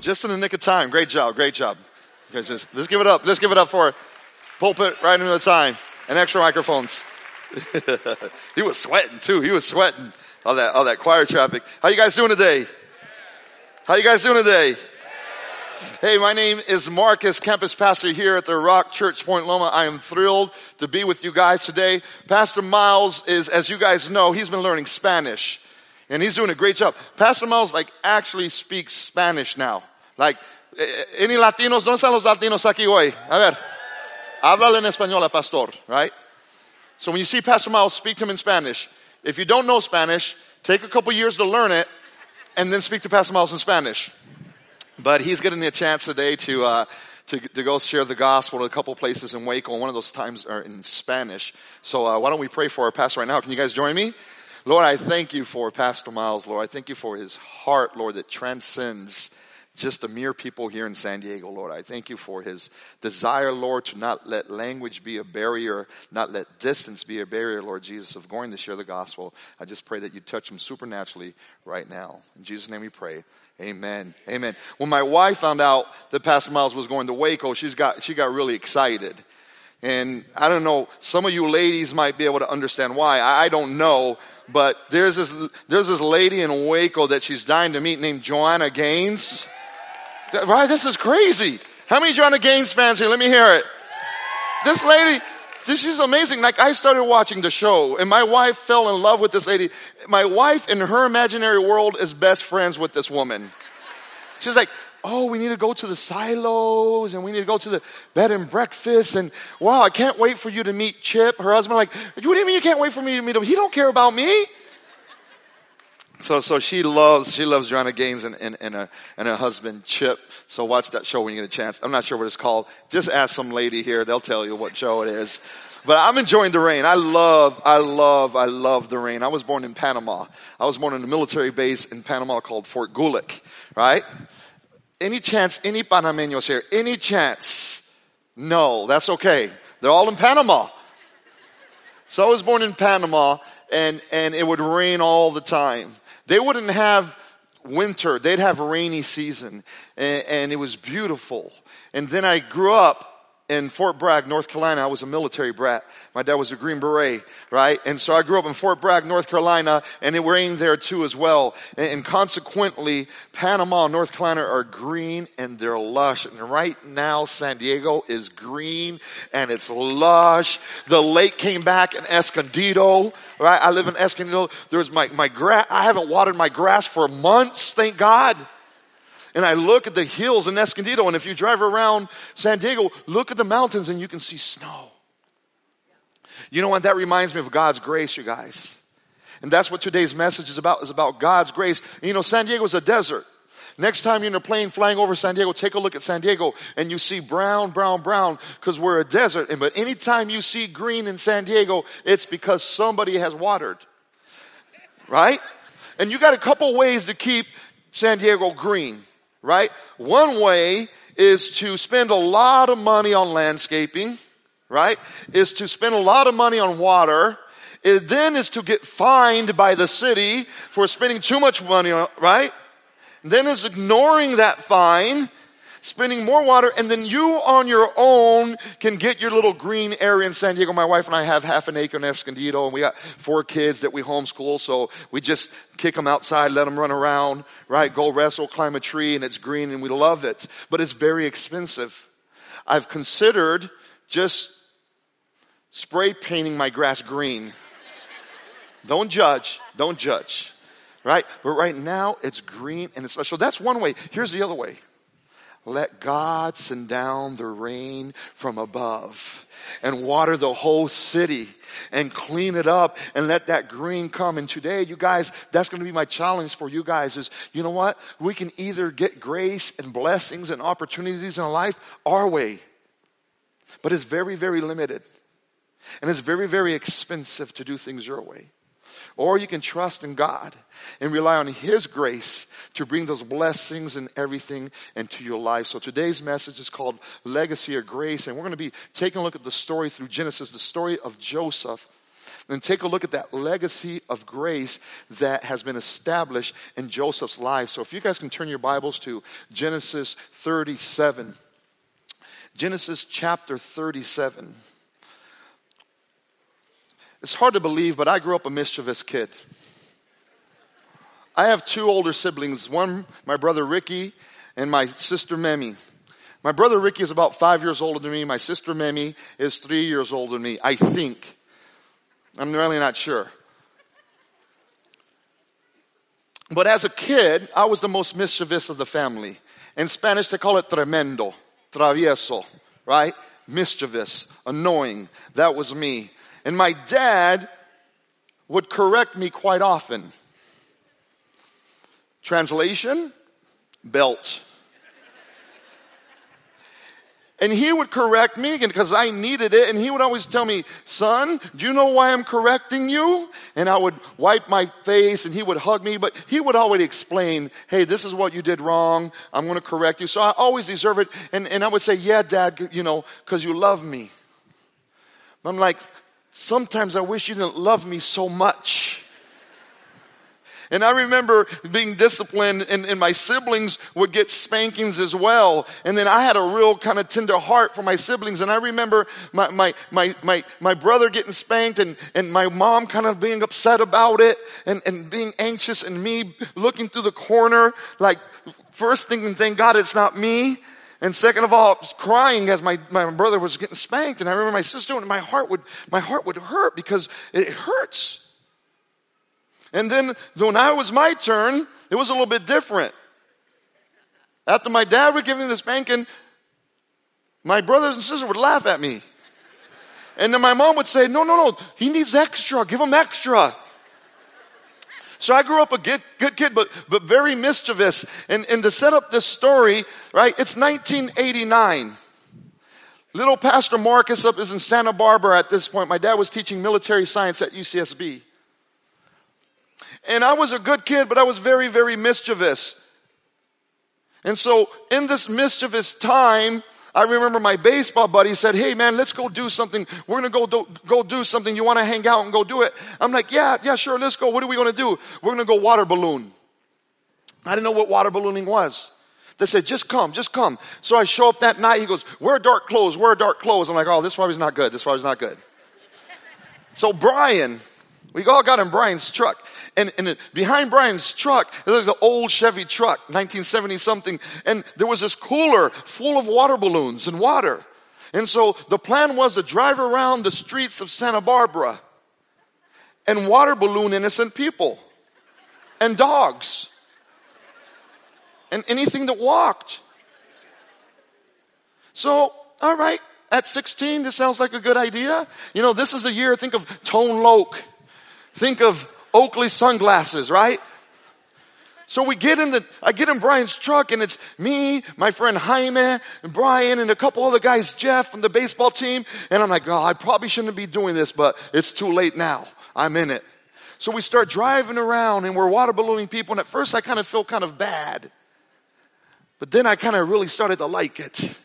Just in the nick of time. Great job. Great job. Okay, just, let's give it up. Let's give it up for pulpit right into the time and extra microphones. he was sweating too. He was sweating all that, all that choir traffic. How you guys doing today? How you guys doing today? Hey, my name is Marcus, campus pastor here at the Rock Church Point Loma. I am thrilled to be with you guys today. Pastor Miles is, as you guys know, he's been learning Spanish. And he's doing a great job. Pastor Miles like actually speaks Spanish now. Like, eh, eh, any Latinos, ¿dónde están los Latinos aquí hoy? A ver. Háblale en español, pastor, right? So when you see Pastor Miles, speak to him in Spanish. If you don't know Spanish, take a couple years to learn it and then speak to Pastor Miles in Spanish. But he's getting a chance today to, uh, to, to go share the gospel at a couple places in Waco. On one of those times are in Spanish. So uh, why don't we pray for our pastor right now? Can you guys join me? Lord, I thank you for Pastor Miles, Lord. I thank you for his heart, Lord, that transcends just the mere people here in San Diego, Lord. I thank you for his desire, Lord, to not let language be a barrier, not let distance be a barrier, Lord Jesus, of going to share the gospel. I just pray that you touch him supernaturally right now. In Jesus' name we pray. Amen. Amen. When my wife found out that Pastor Miles was going to Waco, she's got, she got really excited. And I don't know, some of you ladies might be able to understand why. I don't know but there's this, there's this lady in Waco that she's dying to meet named Joanna Gaines. Right? This is crazy. How many Joanna Gaines fans here? Let me hear it. This lady, she's amazing. Like I started watching the show and my wife fell in love with this lady. My wife in her imaginary world is best friends with this woman. She's like, oh, we need to go to the silos and we need to go to the bed and breakfast. And wow, I can't wait for you to meet Chip, her husband. Like, what do you mean you can't wait for me to meet him? He don't care about me. So, so she loves, she loves Joanna Gaines and, and, and, her, and her husband Chip. So watch that show when you get a chance. I'm not sure what it's called. Just ask some lady here. They'll tell you what show it is. But I'm enjoying the rain. I love, I love, I love the rain. I was born in Panama. I was born in a military base in Panama called Fort Gulick, right? Any chance, any Panameños here? Any chance? No, that's okay. They're all in Panama. So I was born in Panama and, and it would rain all the time. They wouldn't have winter. They'd have rainy season and, and it was beautiful. And then I grew up in Fort Bragg, North Carolina. I was a military brat. My dad was a Green Beret, right? And so I grew up in Fort Bragg, North Carolina, and it rained there too as well. And, and consequently, Panama and North Carolina are green and they're lush. And right now, San Diego is green and it's lush. The lake came back in Escondido, right? I live in Escondido. There's my, my grass. I haven't watered my grass for months, thank God and I look at the hills in Escondido, and if you drive around San Diego, look at the mountains and you can see snow. You know what? That reminds me of God's grace, you guys. And that's what today's message is about, is about God's grace. And you know, San Diego is a desert. Next time you're in a plane flying over San Diego, take a look at San Diego and you see brown, brown, brown because we're a desert. And but anytime you see green in San Diego, it's because somebody has watered. Right? And you got a couple ways to keep San Diego green right? One way is to spend a lot of money on landscaping, right? Is to spend a lot of money on water. It then is to get fined by the city for spending too much money, right? Then is ignoring that fine spending more water, and then you on your own can get your little green area in San Diego. My wife and I have half an acre in Escondido, and we got four kids that we homeschool, so we just kick them outside, let them run around, right? Go wrestle, climb a tree, and it's green, and we love it. But it's very expensive. I've considered just spray painting my grass green. Don't judge. Don't judge. Right? But right now it's green and it's special. That's one way. Here's the other way. Let God send down the rain from above and water the whole city and clean it up and let that green come. And today, you guys, that's going to be my challenge for you guys is, you know what? We can either get grace and blessings and opportunities in life our way, but it's very, very limited. And it's very, very expensive to do things your way. Or you can trust in God and rely on His grace to bring those blessings and everything into your life. So today's message is called Legacy of Grace. And we're going to be taking a look at the story through Genesis, the story of Joseph. and take a look at that legacy of grace that has been established in Joseph's life. So if you guys can turn your Bibles to Genesis 37. Genesis chapter 37. It's hard to believe, but I grew up a mischievous kid. I have two older siblings, one my brother Ricky and my sister Memi. My brother Ricky is about five years older than me. My sister Memi is three years older than me, I think. I'm really not sure. But as a kid, I was the most mischievous of the family. In Spanish, they call it tremendo, travieso, right? Mischievous, annoying. That was me. And my dad would correct me quite often. Translation, belt. And he would correct me because I needed it. And he would always tell me, son, do you know why I'm correcting you? And I would wipe my face and he would hug me, but he would always explain, hey, this is what you did wrong. I'm going to correct you. So I always deserve it. And, and I would say, yeah, dad, you know, cause you love me. I'm like, sometimes I wish you didn't love me so much. And I remember being disciplined and, and, my siblings would get spankings as well. And then I had a real kind of tender heart for my siblings. And I remember my, my, my, my, my brother getting spanked and, and my mom kind of being upset about it and, and being anxious and me looking through the corner like first thinking, thank God it's not me. And second of all, crying as my, my brother was getting spanked. And I remember my sister and my heart would, my heart would hurt because it hurts. And then when I was my turn, it was a little bit different. After my dad would give me the spanking, my brothers and sisters would laugh at me. And then my mom would say, no, no, no, he needs extra. Give him extra. So I grew up a good, good kid, but, but very mischievous. And, and to set up this story, right, it's 1989. Little Pastor Marcus up is in Santa Barbara at this point. My dad was teaching military science at UCSB. And I was a good kid, but I was very, very mischievous. And so in this mischievous time, I remember my baseball buddy said, Hey man, let's go do something. We're to go do, go do something. You want to hang out and go do it? I'm like, yeah, yeah, sure. Let's go. What are we to do? We're to go water balloon. I didn't know what water ballooning was. They said, just come, just come. So I show up that night. He goes, wear dark clothes, wear dark clothes. I'm like, oh, this probably not good. This probably not good. so Brian, we all got in Brian's truck. And, and behind Brian's truck, it was an old Chevy truck, 1970 something. And there was this cooler full of water balloons and water. And so the plan was to drive around the streets of Santa Barbara and water balloon innocent people and dogs and anything that walked. So, all right, at 16, this sounds like a good idea. You know, this is the year, think of Tone Loc. Think of Oakley sunglasses, right? So we get in the, I get in Brian's truck and it's me, my friend Jaime, and Brian, and a couple other guys, Jeff from the baseball team. And I'm like, oh, I probably shouldn't be doing this, but it's too late now. I'm in it. So we start driving around and we're water ballooning people. And at first I kind of feel kind of bad. But then I kind of really started to like it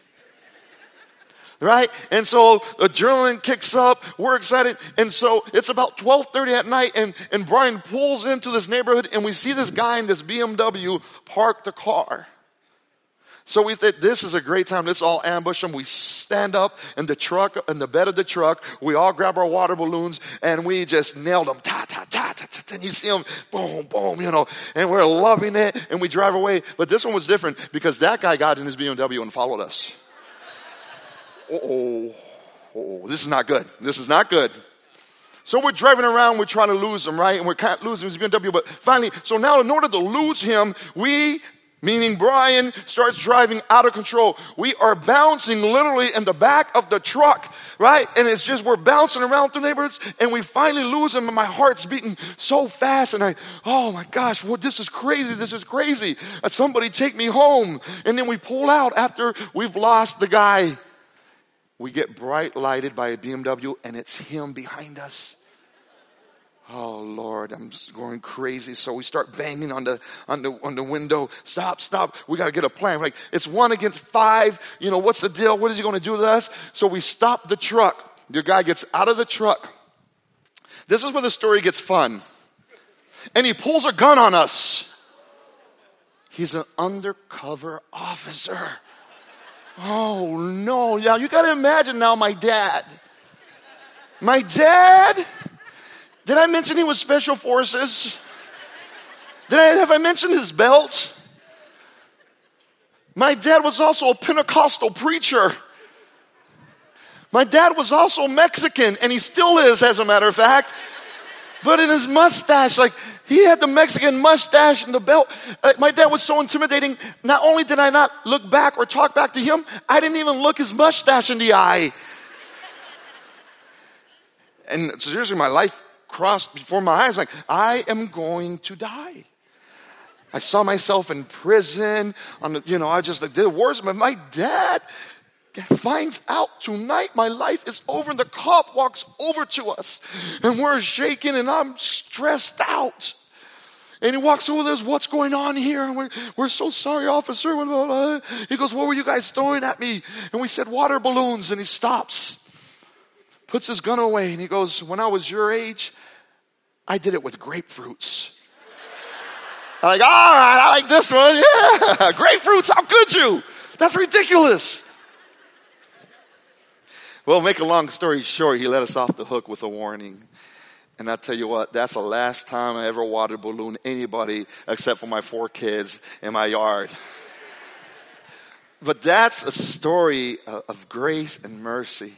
right? And so adrenaline kicks up. We're excited. And so it's about 1230 at night and, and Brian pulls into this neighborhood and we see this guy in this BMW park the car. So we think this is a great time. Let's all ambush them. We stand up in the truck, in the bed of the truck. We all grab our water balloons and we just nailed them. Ta, ta, ta, ta, ta. And you see them, boom, boom, you know, and we're loving it and we drive away. But this one was different because that guy got in his BMW and followed us oh, oh, this is not good. This is not good. So we're driving around, we're trying to lose him, right? And we're kind of losing his BMW, but finally, so now in order to lose him, we, meaning Brian, starts driving out of control. We are bouncing literally in the back of the truck, right? And it's just, we're bouncing around through neighborhoods and we finally lose him and my heart's beating so fast and I, oh my gosh, well, this is crazy. This is crazy. Uh, somebody take me home. And then we pull out after we've lost the guy we get bright lighted by a BMW and it's him behind us. Oh Lord, I'm going crazy. So we start banging on the, on the, on the window. Stop, stop. We got to get a plan. Like it's one against five. You know, what's the deal? What is he going to do to us? So we stop the truck. The guy gets out of the truck. This is where the story gets fun. And he pulls a gun on us. He's an undercover officer. Oh no. Yeah, you gotta imagine now my dad. My dad, did I mention he was special forces? Did I, have I mentioned his belt? My dad was also a Pentecostal preacher. My dad was also Mexican, and he still is, as a matter of fact. But in his mustache, like he had the Mexican mustache and the belt. Uh, my dad was so intimidating. Not only did I not look back or talk back to him, I didn't even look his mustache in the eye. And seriously, my life crossed before my eyes like, I am going to die. I saw myself in prison on the, you know, I just like the worst, my dad finds out tonight my life is over and the cop walks over to us and we're shaking and I'm stressed out. And he walks over there, what's going on here? And we're, we're so sorry, officer. He goes, what were you guys throwing at me? And we said water balloons and he stops, puts his gun away and he goes, when I was your age, I did it with grapefruits. I'm like, all right, I like this one. Yeah, grapefruits, how could you? That's ridiculous. Well, make a long story short, he let us off the hook with a warning. And I tell you what, that's the last time I ever water balloon anybody except for my four kids in my yard. But that's a story uh, of grace and mercy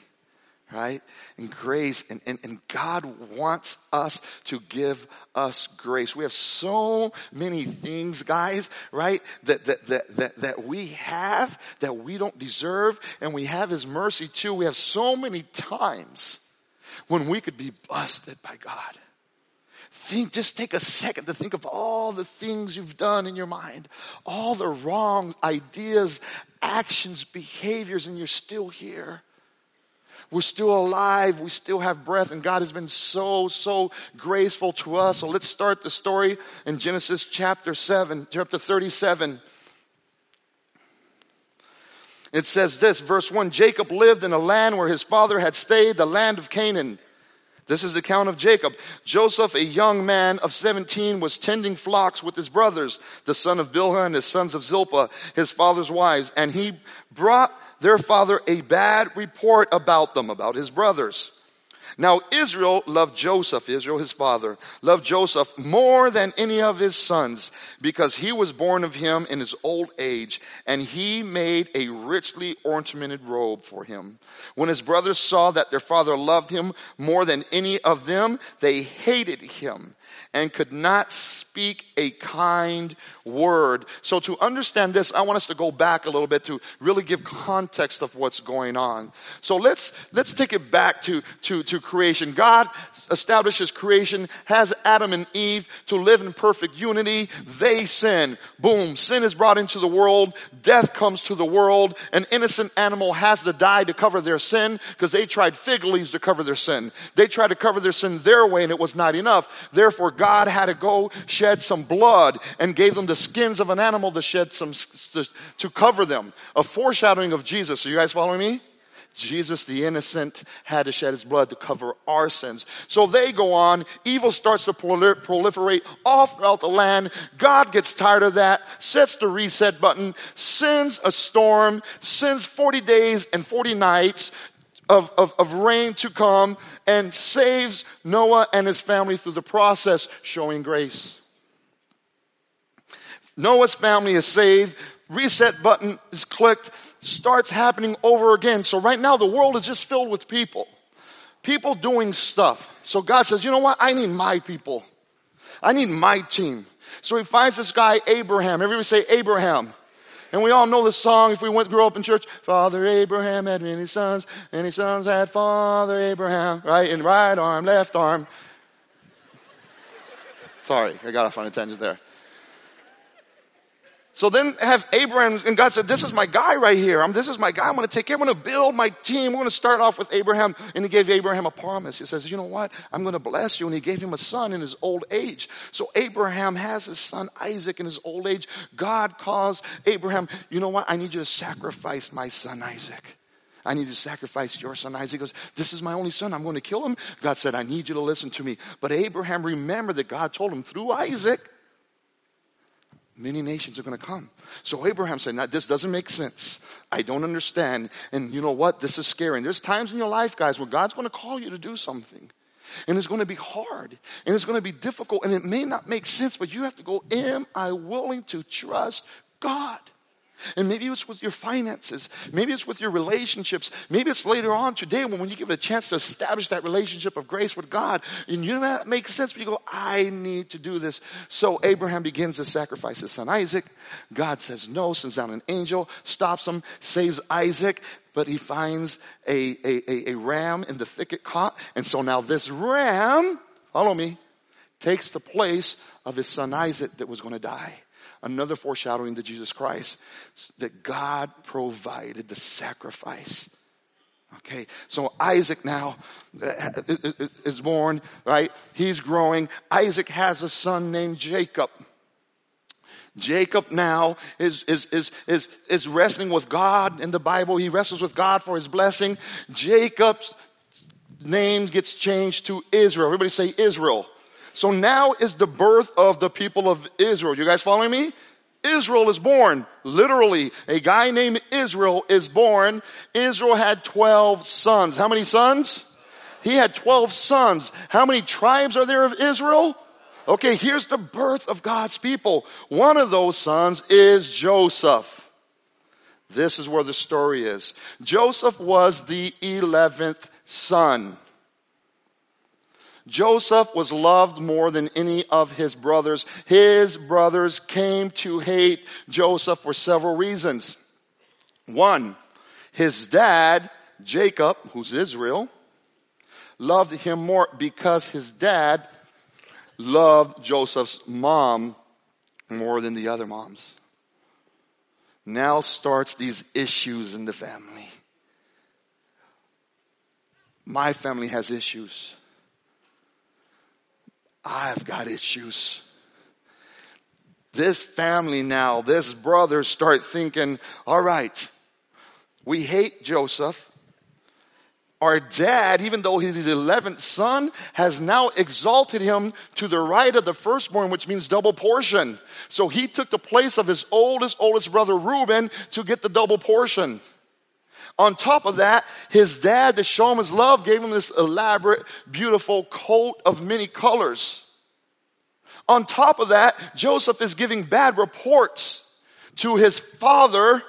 right? And grace, and, and, and God wants us to give us grace. We have so many things, guys, right? That, that, that, that, that we have that we don't deserve, and we have His mercy too. We have so many times when we could be busted by God. Think, just take a second to think of all the things you've done in your mind, all the wrong ideas, actions, behaviors, and you're still here. We're still alive. We still have breath and God has been so, so graceful to us. So let's start the story in Genesis chapter 7, chapter 37. It says this, verse 1 Jacob lived in a land where his father had stayed, the land of Canaan. This is the account of Jacob. Joseph, a young man of 17, was tending flocks with his brothers, the son of Bilhah and his sons of Zilpah, his father's wives, and he brought their father a bad report about them, about his brothers. Now Israel loved Joseph, Israel his father, loved Joseph more than any of his sons because he was born of him in his old age and he made a richly ornamented robe for him. When his brothers saw that their father loved him more than any of them, they hated him and could not speak a kind word. So to understand this, I want us to go back a little bit to really give context of what's going on. So let's, let's take it back to, to, to creation. God establishes creation, has Adam and Eve to live in perfect unity. They sin. Boom. Sin is brought into the world. Death comes to the world. An innocent animal has to die to cover their sin because they tried fig leaves to cover their sin. They tried to cover their sin their way and it was not enough. Therefore, God God had to go shed some blood and gave them the skins of an animal to shed some, to, to cover them. A foreshadowing of Jesus. Are you guys following me? Jesus, the innocent, had to shed his blood to cover our sins. So they go on. Evil starts to proliferate all throughout the land. God gets tired of that, sets the reset button, sends a storm, sends 40 days and 40 nights of, of, of rain to come and saves Noah and his family through the process, showing grace. Noah's family is saved. Reset button is clicked. Starts happening over again. So right now the world is just filled with people. People doing stuff. So God says, you know what? I need my people. I need my team. So he finds this guy, Abraham. Everybody say Abraham. And we all know the song if we went grew up in church. Father Abraham had many sons, and his sons had Father Abraham, right? In right arm, left arm. Sorry, I got off on a tangent there. So then have Abraham, and God said, this is my guy right here. I'm, this is my guy. I'm going to take care. I'm going to build my team. We're going to start off with Abraham. And he gave Abraham a promise. He says, you know what? I'm going to bless you. And he gave him a son in his old age. So Abraham has his son Isaac in his old age. God calls Abraham, you know what? I need you to sacrifice my son Isaac. I need to sacrifice your son Isaac. He goes, This is my only son. I'm going to kill him. God said, I need you to listen to me. But Abraham remembered that God told him through Isaac, many nations are going to come. So Abraham said, now this doesn't make sense. I don't understand. And you know what? This is scary. And there's times in your life, guys, where God's going to call you to do something. And it's going to be hard. And it's going to be difficult. And it may not make sense, but you have to go, am I willing to trust God? And maybe it's with your finances. Maybe it's with your relationships. Maybe it's later on today when, when you give it a chance to establish that relationship of grace with God. And you know that makes sense, but you go, I need to do this. So Abraham begins to sacrifice his son Isaac. God says no, sends down an angel, stops him, saves Isaac, but he finds a, a, a, a ram in the thicket caught. And so now this ram, follow me, takes the place of his son Isaac that was going to die another foreshadowing to Jesus Christ that God provided the sacrifice. Okay, so Isaac now uh, is born, right? He's growing. Isaac has a son named Jacob. Jacob now is, is, is, is, is wrestling with God in the Bible. He wrestles with God for his blessing. Jacob's name gets changed to Israel. Everybody say Israel. So now is the birth of the people of Israel. You guys following me? Israel is born. Literally, a guy named Israel is born. Israel had 12 sons. How many sons? He had 12 sons. How many tribes are there of Israel? Okay, here's the birth of God's people. One of those sons is Joseph. This is where the story is. Joseph was the 11th son. Joseph was loved more than any of his brothers. His brothers came to hate Joseph for several reasons. One, his dad, Jacob, who's Israel, loved him more because his dad loved Joseph's mom more than the other moms. Now starts these issues in the family. My family has issues. I've got issues. This family now, this brother start thinking, all right, we hate Joseph. Our dad, even though he's his 11th son, has now exalted him to the right of the firstborn, which means double portion. So he took the place of his oldest, oldest brother Reuben to get the double portion. On top of that, his dad, to show him his love, gave him this elaborate, beautiful coat of many colors. On top of that, Joseph is giving bad reports to his father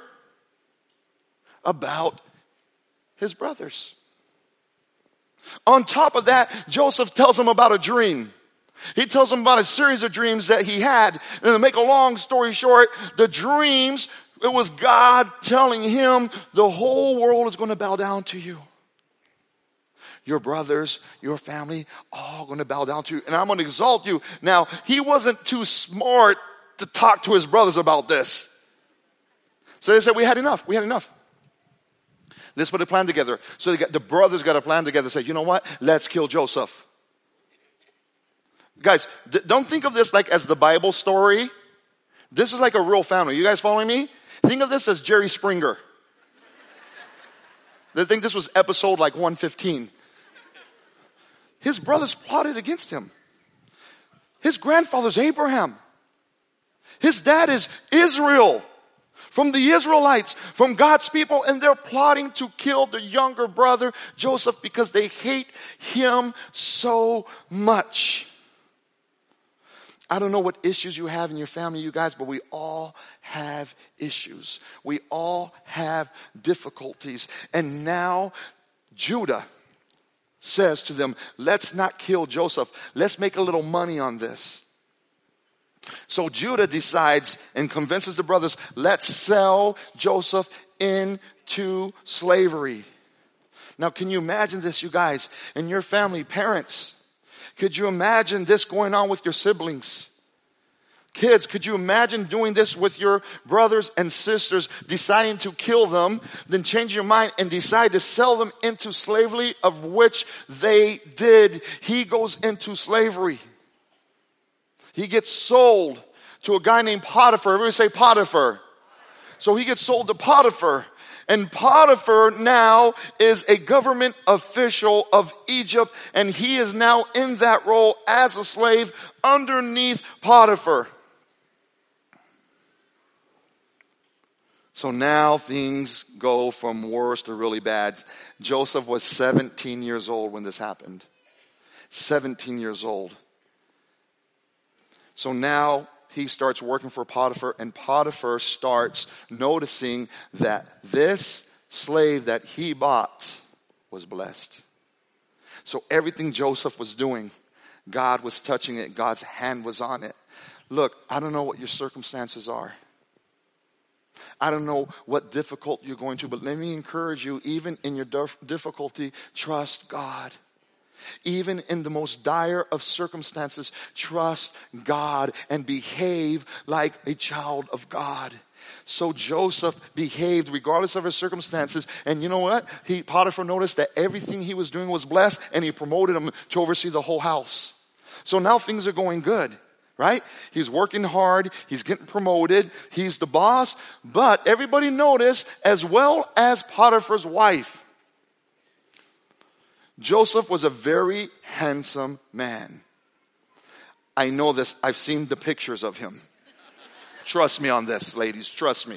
about his brothers. On top of that, Joseph tells him about a dream. He tells him about a series of dreams that he had. And to make a long story short, the dreams it was God telling him the whole world is going to bow down to you. Your brothers, your family, all going to bow down to you, and I'm going to exalt you. Now, he wasn't too smart to talk to his brothers about this. So they said, We had enough. We had enough. Let's put a plan together. So got, the brothers got a plan together. Say, you know what? Let's kill Joseph. Guys, th- don't think of this like as the Bible story. This is like a real family. You guys following me? Think of this as Jerry Springer. They think this was episode like 115. His brothers plotted against him. His grandfather's Abraham. His dad is Israel from the Israelites, from God's people, and they're plotting to kill the younger brother, Joseph, because they hate him so much. I don't know what issues you have in your family, you guys, but we all have issues. We all have difficulties. And now Judah says to them, let's not kill Joseph. Let's make a little money on this. So Judah decides and convinces the brothers, let's sell Joseph into slavery. Now, can you imagine this, you guys, and your family, parents? Could you imagine this going on with your siblings? Kids, could you imagine doing this with your brothers and sisters, deciding to kill them, then change your mind and decide to sell them into slavery, of which they did. He goes into slavery. He gets sold to a guy named Potiphar. Everybody say Potiphar. So he gets sold to Potiphar. And Potiphar now is a government official of Egypt and he is now in that role as a slave underneath Potiphar. So now things go from worse to really bad. Joseph was 17 years old when this happened. 17 years old. So now he starts working for Potiphar, and Potiphar starts noticing that this slave that he bought was blessed. So everything Joseph was doing, God was touching it, God's hand was on it. Look, I don't know what your circumstances are. I don't know what difficult you're going to, but let me encourage you, even in your difficulty, trust God. Even in the most dire of circumstances, trust God and behave like a child of God. So Joseph behaved regardless of his circumstances. And you know what? He, Potiphar noticed that everything he was doing was blessed and he promoted him to oversee the whole house. So now things are going good, right? He's working hard. He's getting promoted. He's the boss. But everybody noticed as well as Potiphar's wife Joseph was a very handsome man. I know this. I've seen the pictures of him. Trust me on this, ladies. Trust me.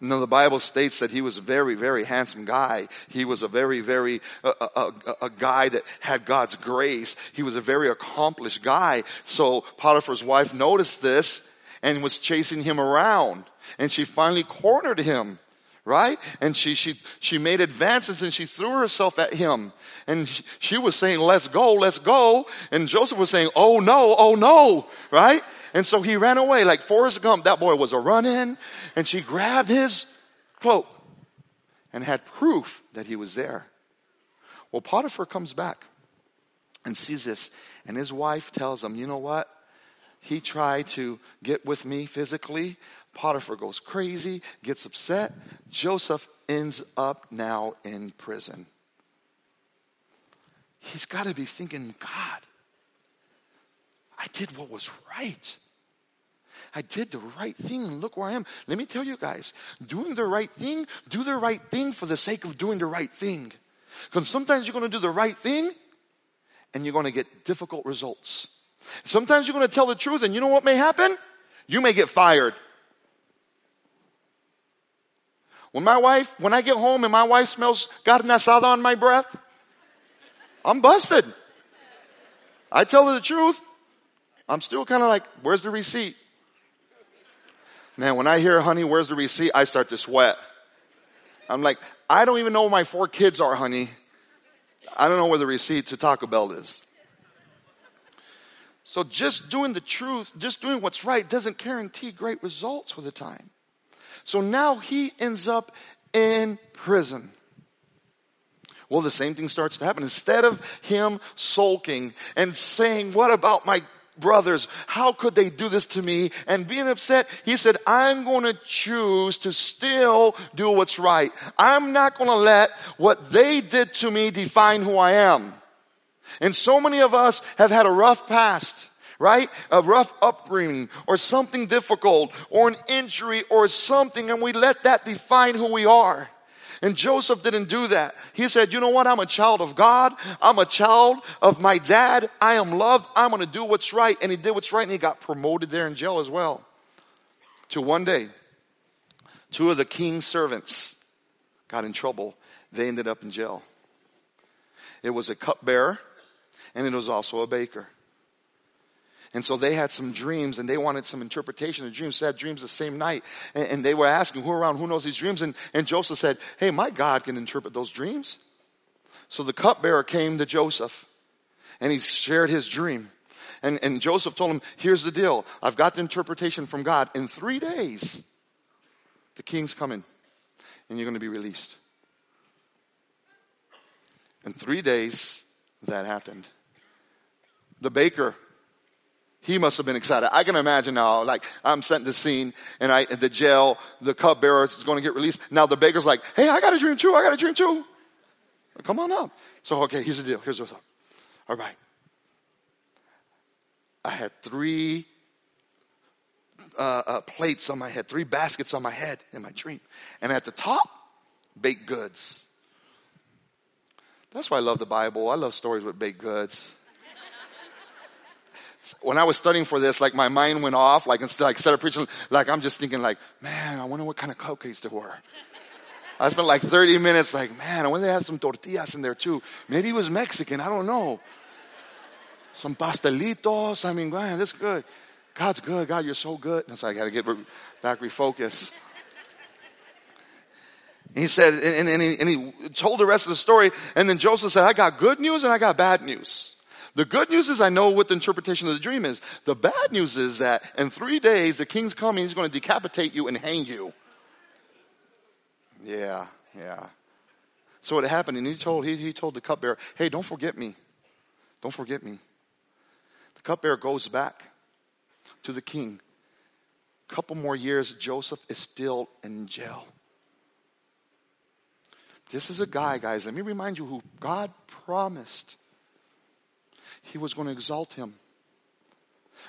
No, the Bible states that he was a very, very handsome guy. He was a very, very, uh, a, a guy that had God's grace. He was a very accomplished guy. So Potiphar's wife noticed this and was chasing him around. And she finally cornered him right? And she, she, she made advances and she threw herself at him. And she, was saying, let's go, let's go. And Joseph was saying, oh no, oh no, right? And so he ran away like Forrest Gump. That boy was a run in and she grabbed his cloak and had proof that he was there. Well, Potiphar comes back and sees this and his wife tells him, you know what? He tried to get with me physically. Potiphar goes crazy, gets upset. Joseph ends up now in prison. He's got to be thinking, God, I did what was right. I did the right thing and look where I am. Let me tell you guys, doing the right thing, do the right thing for the sake of doing the right thing. Because sometimes you're going to do the right thing and you're going to get difficult results. Sometimes you're going to tell the truth and you know what may happen? You may get fired. When my wife, when I get home and my wife smells carne asada on my breath, I'm busted. I tell her the truth. I'm still kind of like, where's the receipt? Man, when I hear, honey, where's the receipt? I start to sweat. I'm like, I don't even know where my four kids are, honey. I don't know where the receipt to Taco Bell is. So just doing the truth, just doing what's right doesn't guarantee great results for the time. So now he ends up in prison. Well, the same thing starts to happen. Instead of him sulking and saying, what about my brothers? How could they do this to me? And being upset, he said, I'm going to choose to still do what's right. I'm not going to let what they did to me define who I am. And so many of us have had a rough past right? A rough upbringing or something difficult or an injury or something and we let that define who we are. And Joseph didn't do that. He said, you know what? I'm a child of God. I'm a child of my dad. I am loved. I'm going to do what's right. And he did what's right and he got promoted there in jail as well. To one day, two of the king's servants got in trouble. They ended up in jail. It was a cupbearer and it was also a baker. And so they had some dreams and they wanted some interpretation of dreams. They had dreams the same night. And, and, they were asking, who around, who knows these dreams? And, and Joseph said, hey, my God can interpret those dreams. So the cupbearer came to Joseph and he shared his dream. And, and Joseph told him, here's the deal. I've got the interpretation from God. In three days, the king's coming and you're going to be released. In three days, that happened. The baker he must have been excited. I can imagine now, like, I'm setting the scene and I, the jail, the cupbearer is going to get released. Now the baker's like, hey, I got a dream too. I got a dream too. Come on up. So, okay, here's the deal. Here's what's up. All right. I had three uh, uh, plates on my head, three baskets on my head in my dream. And at the top, baked goods. That's why I love the Bible. I love stories with baked goods. When I was studying for this, like my mind went off, like instead, like instead of preaching, like I'm just thinking like, man, I wonder what kind of cupcakes there were. I spent like 30 minutes like, man, I wonder they had some tortillas in there too. Maybe it was Mexican. I don't know. Some pastelitos. I mean, man, this good. God's good. God, you're so good. And so I got to get back refocused. He said, and, and, he, and he told the rest of the story. And then Joseph said, I got good news and I got bad news. The good news is I know what the interpretation of the dream is. The bad news is that in three days, the king's coming. He's going to decapitate you and hang you. Yeah, yeah. So it happened, and he told, he, he told the cupbearer, hey, don't forget me. Don't forget me. The cupbearer goes back to the king. A couple more years, Joseph is still in jail. This is a guy, guys, let me remind you who God promised he was going to exalt him.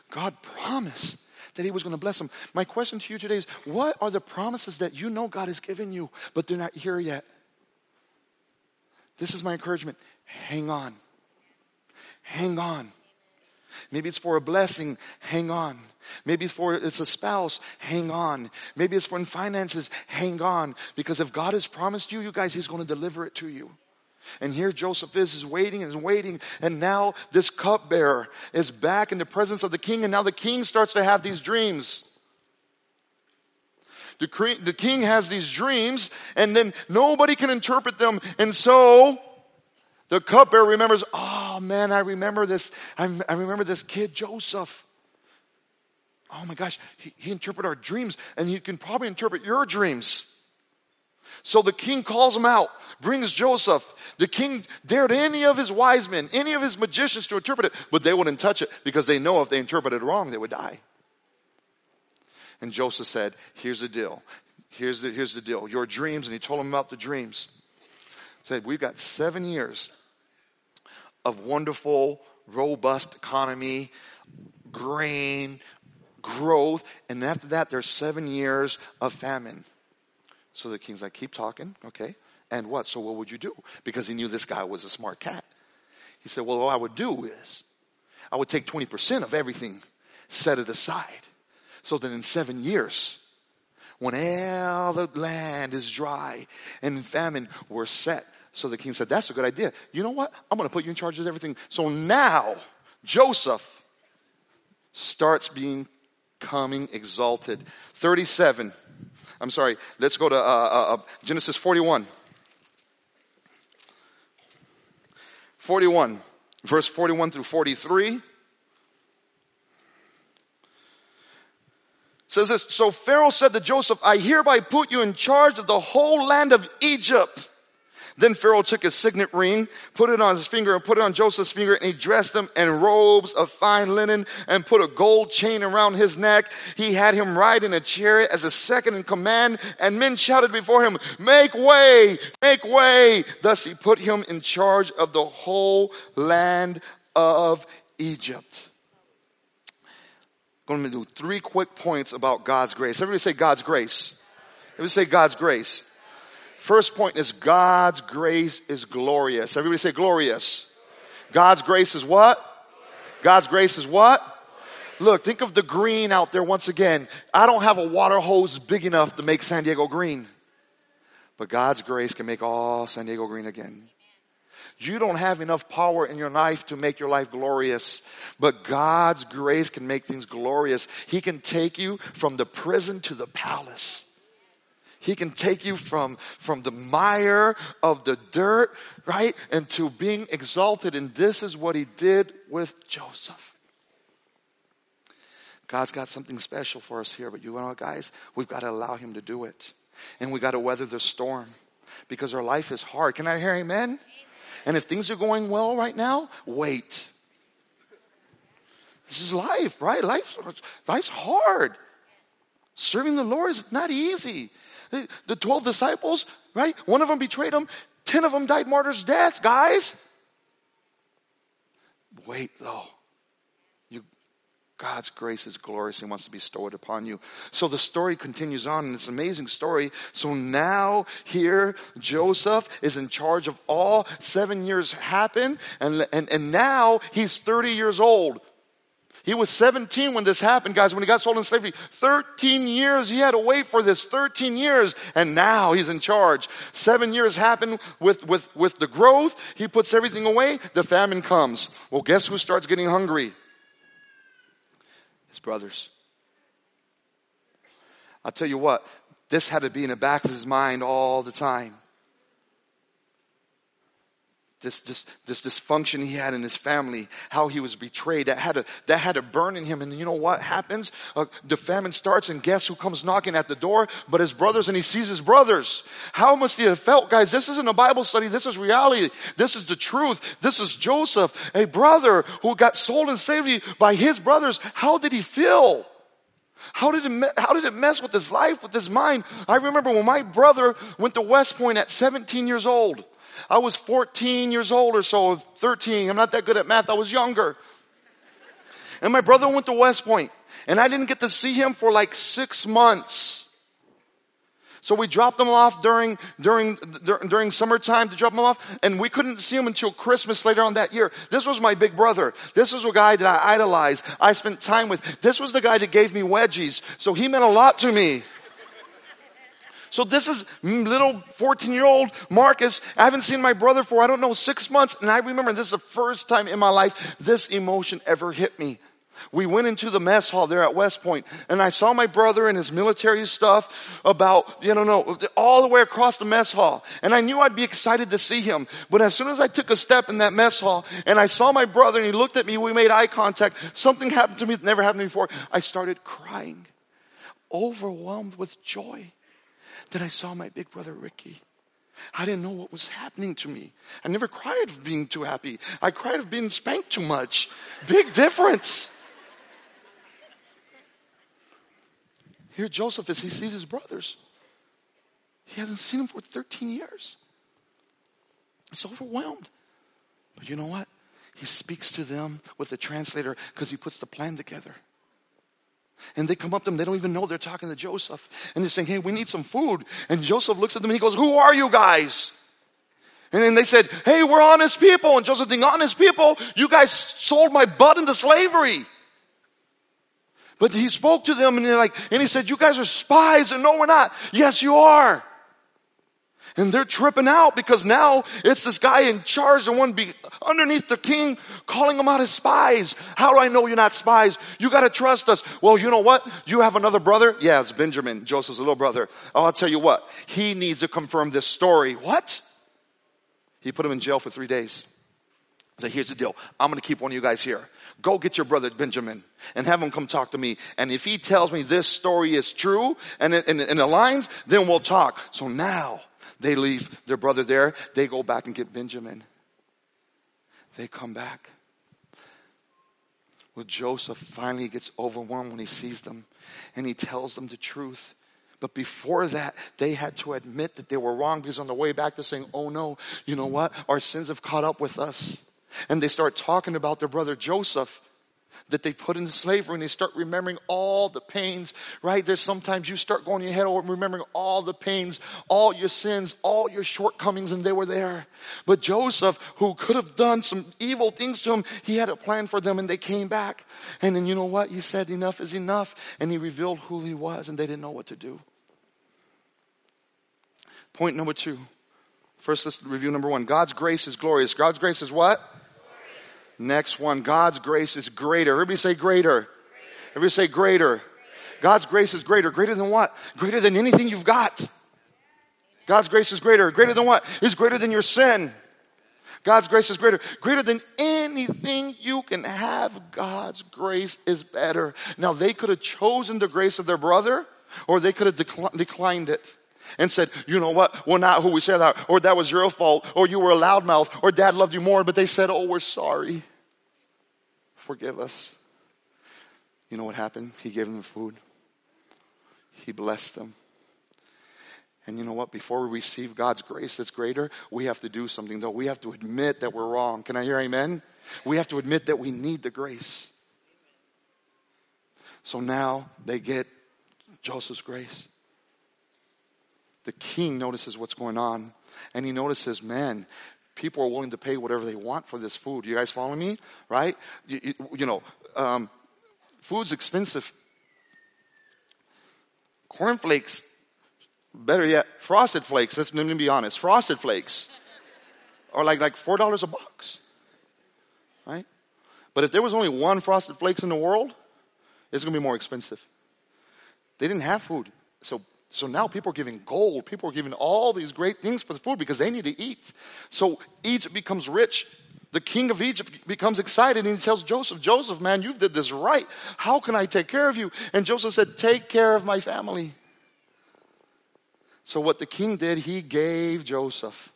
God promised that he was going to bless him. My question to you today is what are the promises that you know God has given you, but they're not here yet? This is my encouragement. Hang on. Hang on. Maybe it's for a blessing. Hang on. Maybe it's for it's a spouse. Hang on. Maybe it's for finances. Hang on. Because if God has promised you, you guys, He's going to deliver it to you. And here Joseph is, is waiting and waiting. And now this cupbearer is back in the presence of the king. And now the king starts to have these dreams. The, the king has these dreams and then nobody can interpret them. And so the cupbearer remembers, oh man, I remember this. I, I remember this kid, Joseph. Oh my gosh, he, he interpreted our dreams and he can probably interpret your dreams. So the king calls him out, brings Joseph. The king dared any of his wise men, any of his magicians to interpret it, but they wouldn't touch it because they know if they interpreted it wrong, they would die. And Joseph said, here's the deal. Here's the, here's the deal. Your dreams, and he told him about the dreams. He Said, we've got seven years of wonderful, robust economy, grain, growth, and after that, there's seven years of famine. So the king's like, keep talking, okay? And what? So what would you do? Because he knew this guy was a smart cat. He said, well, what I would do is I would take 20% of everything, set it aside. So that in seven years, when all the land is dry and famine, we're set. So the king said, that's a good idea. You know what? I'm going to put you in charge of everything. So now Joseph starts being coming exalted. 37. I'm sorry, let's go to uh, uh, uh, Genesis 41. 41, verse 41 through 43. says this, so Pharaoh said to Joseph, I hereby put you in charge of the whole land of Egypt. Then Pharaoh took his signet ring, put it on his finger and put it on Joseph's finger and he dressed him in robes of fine linen and put a gold chain around his neck. He had him ride in a chariot as a second in command and men shouted before him, make way, make way. Thus he put him in charge of the whole land of Egypt. I'm going to do three quick points about God's grace. Everybody say God's grace. Everybody say God's grace. First point is God's grace is glorious. Everybody say glorious. God's grace is what? God's grace is what? Look, think of the green out there once again. I don't have a water hose big enough to make San Diego green. But God's grace can make all San Diego green again. You don't have enough power in your life to make your life glorious, but God's grace can make things glorious. He can take you from the prison to the palace. He can take you from, from the mire of the dirt, right? Into being exalted. And this is what he did with Joseph. God's got something special for us here, but you know, guys, we've got to allow him to do it. And we got to weather the storm because our life is hard. Can I hear amen? amen? And if things are going well right now, wait. This is life, right? Life, life's hard. Serving the Lord is not easy. The 12 disciples, right? One of them betrayed him. 10 of them died martyrs' deaths, guys. Wait though. You, God's grace is glorious. He wants to bestow it upon you. So the story continues on and it's an amazing story. So now here, Joseph is in charge of all seven years happen and, and, and now he's 30 years old. He was 17 when this happened, guys, when he got sold in slavery. 13 years he had to wait for this. 13 years. And now he's in charge. Seven years happened with, with, with the growth. He puts everything away. The famine comes. Well, guess who starts getting hungry? His brothers. I'll tell you what, this had to be in the back of his mind all the time this, this, this dysfunction he had in his family, how he was betrayed, that had to, that had to burn in him. And you know what happens? Uh, the famine starts and guess who comes knocking at the door? But his brothers and he sees his brothers. How must he have felt? Guys, this isn't a Bible study. This is reality. This is the truth. This is Joseph, a brother who got sold in slavery by his brothers. How did he feel? How did it, how did it mess with his life, with his mind? I remember when my brother went to West Point at 17 years old. I was 14 years old or so, 13. I'm not that good at math. I was younger. And my brother went to West Point and I didn't get to see him for like six months. So we dropped him off during, during, during summertime to drop him off and we couldn't see him until Christmas later on that year. This was my big brother. This was a guy that I idolized. I spent time with. This was the guy that gave me wedgies. So he meant a lot to me. So this is little 14 year old Marcus. I haven't seen my brother for, I don't know, six months. And I remember this is the first time in my life this emotion ever hit me. We went into the mess hall there at West Point and I saw my brother and his military stuff about, you know, no, all the way across the mess hall. And I knew I'd be excited to see him. But as soon as I took a step in that mess hall and I saw my brother and he looked at me, we made eye contact. Something happened to me that never happened before. I started crying, overwhelmed with joy that I saw my big brother Ricky. I didn't know what was happening to me. I never cried of being too happy. I cried of being spanked too much. Big difference. Here Joseph is, he sees his brothers. He hasn't seen them for 13 years. He's overwhelmed. But you know what? He speaks to them with the translator because he puts the plan together. And they come up to them, they don't even know they're talking to Joseph. And they're saying, hey, we need some food. And Joseph looks at them and he goes, who are you guys? And then they said, hey, we're honest people. And Joseph thinking, honest people, you guys sold my butt into slavery. But he spoke to them and they're like, and he said, you guys are spies. And no, we're not. Yes, you are. And they're tripping out because now it's this guy in charge, the one be underneath the king, calling them out as spies. How do I know you're not spies? You gotta trust us. Well, you know what? You have another brother? Yeah, it's Benjamin, Joseph's little brother. Oh, I'll tell you what. He needs to confirm this story. What? He put him in jail for three days. I said, here's the deal. I'm gonna keep one of you guys here. Go get your brother Benjamin and have him come talk to me. And if he tells me this story is true and it, and it aligns, then we'll talk. So now, they leave their brother there. They go back and get Benjamin. They come back. Well, Joseph finally gets overwhelmed when he sees them and he tells them the truth. But before that, they had to admit that they were wrong because on the way back they're saying, oh no, you know what? Our sins have caught up with us. And they start talking about their brother Joseph that they put into slavery and they start remembering all the pains, right? There's sometimes you start going in your head over remembering all the pains, all your sins, all your shortcomings, and they were there. But Joseph, who could have done some evil things to him, he had a plan for them and they came back. And then you know what? He said, enough is enough. And he revealed who he was and they didn't know what to do. Point number two. First, let's review number one. God's grace is glorious. God's grace is what? Next one, God's grace is greater. Everybody say greater. Everybody say greater. God's grace is greater. Greater than what? Greater than anything you've got. God's grace is greater. Greater than what? Is greater than your sin. God's grace is greater. Greater than anything you can have. God's grace is better. Now they could have chosen the grace of their brother or they could have decl- declined it and said, you know what, we're not who we said that, or that was your fault, or you were a loudmouth, or dad loved you more, but they said, oh, we're sorry. Forgive us. You know what happened? He gave them food. He blessed them. And you know what? Before we receive God's grace that's greater, we have to do something though. We have to admit that we're wrong. Can I hear amen? We have to admit that we need the grace. So now they get Joseph's grace. The king notices what's going on and he notices, man, people are willing to pay whatever they want for this food. You guys follow me? Right? You, you, you know, um, food's expensive. Cornflakes, better yet, frosted flakes. Let's let me be honest. Frosted flakes are like, like $4 a box. Right? But if there was only one frosted flakes in the world, it's going to be more expensive. They didn't have food. So, so now people are giving gold. People are giving all these great things for the food because they need to eat. So Egypt becomes rich. The king of Egypt becomes excited and he tells Joseph, Joseph, man, you did this right. How can I take care of you? And Joseph said, take care of my family. So what the king did, he gave Joseph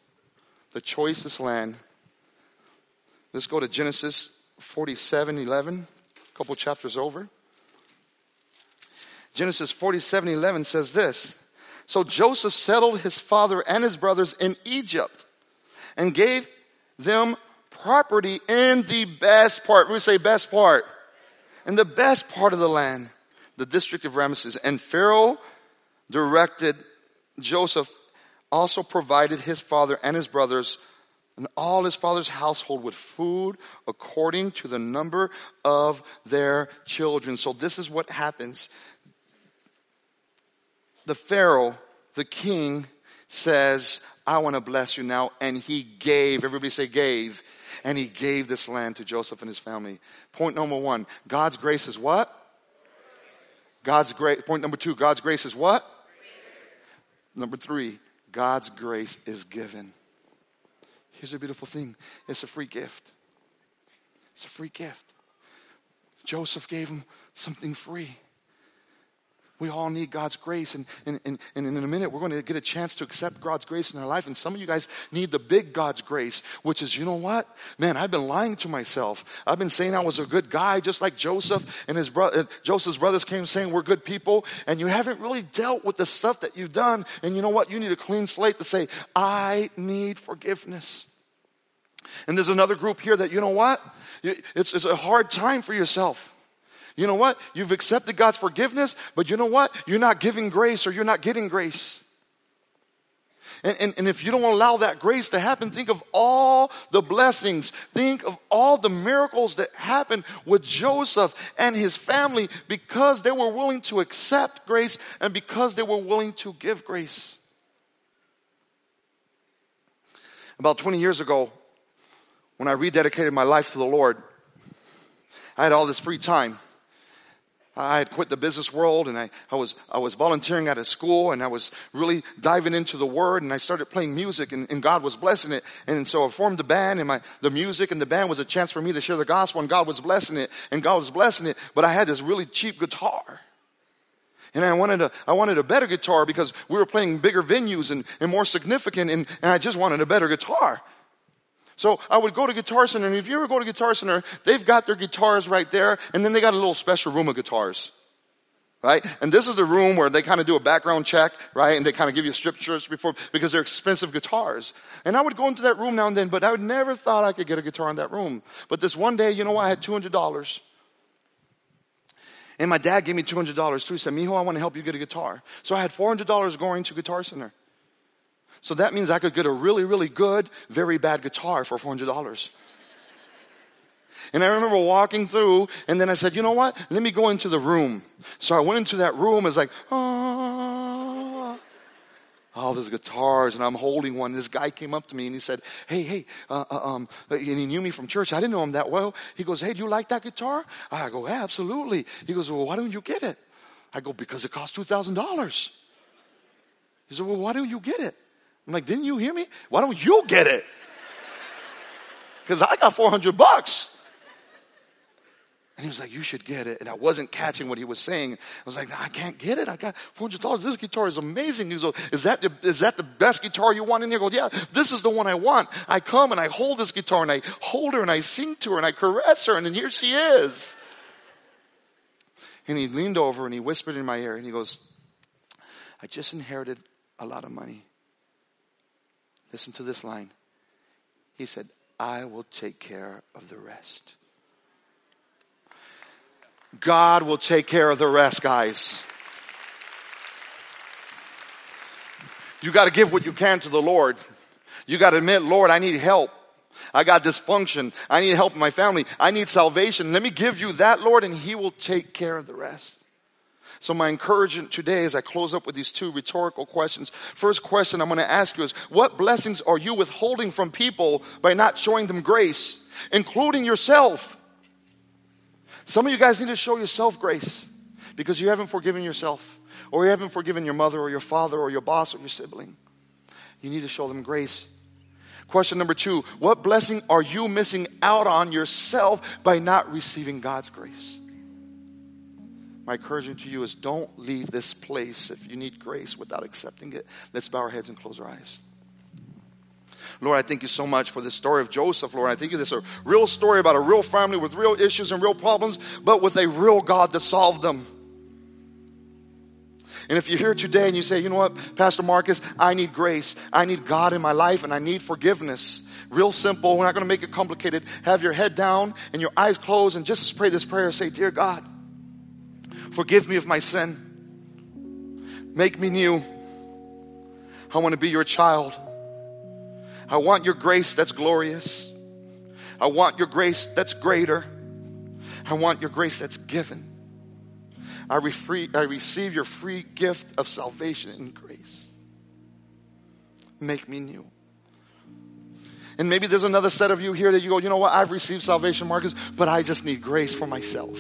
the choicest land. Let's go to Genesis 47, 11, a couple chapters over. Genesis 47, 11 says this. So Joseph settled his father and his brothers in Egypt and gave them property in the best part. We say best part. In the best part of the land, the district of Ramesses. And Pharaoh directed Joseph also provided his father and his brothers and all his father's household with food according to the number of their children. So this is what happens. The Pharaoh, the king, says, I want to bless you now. And he gave, everybody say gave, and he gave this land to Joseph and his family. Point number one, God's grace is what? God's grace. Point number two, God's grace is what? Number three, God's grace is given. Here's a beautiful thing it's a free gift. It's a free gift. Joseph gave him something free. We all need God's grace. And, and, and, and, in a minute, we're going to get a chance to accept God's grace in our life. And some of you guys need the big God's grace, which is, you know what? Man, I've been lying to myself. I've been saying I was a good guy, just like Joseph and his brother, Joseph's brothers came saying we're good people. And you haven't really dealt with the stuff that you've done. And you know what? You need a clean slate to say, I need forgiveness. And there's another group here that, you know what? It's, it's a hard time for yourself. You know what? You've accepted God's forgiveness, but you know what? You're not giving grace or you're not getting grace. And, and, and, if you don't allow that grace to happen, think of all the blessings. Think of all the miracles that happened with Joseph and his family because they were willing to accept grace and because they were willing to give grace. About 20 years ago, when I rededicated my life to the Lord, I had all this free time. I had quit the business world and I, I was, I was volunteering at a school and I was really diving into the word and I started playing music and, and God was blessing it. And so I formed a band and my, the music and the band was a chance for me to share the gospel and God was blessing it and God was blessing it. But I had this really cheap guitar. And I wanted a, I wanted a better guitar because we were playing bigger venues and, and more significant and, and I just wanted a better guitar. So I would go to Guitar Center, and if you ever go to Guitar Center, they've got their guitars right there, and then they got a little special room of guitars. Right? And this is the room where they kind of do a background check, right? And they kind of give you strip shirts before, because they're expensive guitars. And I would go into that room now and then, but I would never thought I could get a guitar in that room. But this one day, you know? I had $200. And my dad gave me $200 too. He said, Mijo, I want to help you get a guitar. So I had $400 going to Guitar Center. So that means I could get a really, really good, very bad guitar for $400. And I remember walking through, and then I said, you know what? Let me go into the room. So I went into that room. It's like, ah. All those guitars, and I'm holding one. This guy came up to me and he said, "Hey, hey," uh, uh, um, and he knew me from church. I didn't know him that well. He goes, "Hey, do you like that guitar?" I go, "Absolutely." He goes, "Well, why don't you get it?" I go, "Because it costs two thousand dollars." He said, "Well, why don't you get it?" I'm like, didn't you hear me? Why don't you get it? Because I got 400 bucks. And he was like, you should get it. And I wasn't catching what he was saying. I was like, I can't get it. I got $400. This guitar is amazing. He goes, is that, the, is that the best guitar you want in here? I go, yeah, this is the one I want. I come and I hold this guitar and I hold her and I sing to her and I caress her and then here she is. And he leaned over and he whispered in my ear and he goes, I just inherited a lot of money. Listen to this line. He said, I will take care of the rest. God will take care of the rest, guys. You got to give what you can to the Lord. You got to admit, Lord, I need help. I got dysfunction. I need help in my family. I need salvation. Let me give you that, Lord, and He will take care of the rest. So my encouragement today as I close up with these two rhetorical questions. First question I'm going to ask you is, what blessings are you withholding from people by not showing them grace, including yourself? Some of you guys need to show yourself grace because you haven't forgiven yourself or you haven't forgiven your mother or your father or your boss or your sibling. You need to show them grace. Question number two, what blessing are you missing out on yourself by not receiving God's grace? My encouragement to you is don't leave this place if you need grace without accepting it. Let's bow our heads and close our eyes. Lord, I thank you so much for this story of Joseph, Lord. I thank you this is a real story about a real family with real issues and real problems, but with a real God to solve them. And if you're here today and you say, you know what, Pastor Marcus, I need grace. I need God in my life and I need forgiveness. Real simple. We're not going to make it complicated. Have your head down and your eyes closed and just pray this prayer. Say, dear God, Forgive me of my sin. Make me new. I want to be your child. I want your grace that's glorious. I want your grace that's greater. I want your grace that's given. I, refree, I receive your free gift of salvation and grace. Make me new. And maybe there's another set of you here that you go, you know what, I've received salvation, Marcus, but I just need grace for myself.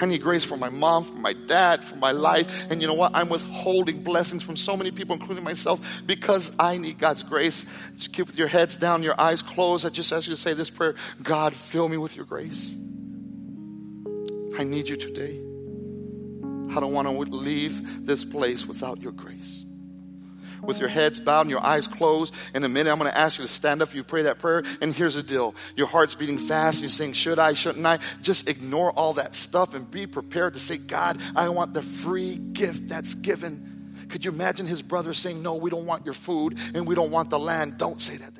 I need grace for my mom, for my dad, for my life. And you know what? I'm withholding blessings from so many people, including myself, because I need God's grace. Just keep with your heads down, your eyes closed. I just ask you to say this prayer God, fill me with your grace. I need you today. I don't want to leave this place without your grace with your heads bowed and your eyes closed. In a minute, I'm going to ask you to stand up. You pray that prayer. And here's the deal. Your heart's beating fast. And You're saying, should I, shouldn't I? Just ignore all that stuff and be prepared to say, God, I want the free gift that's given. Could you imagine his brother saying, no, we don't want your food and we don't want the land. Don't say that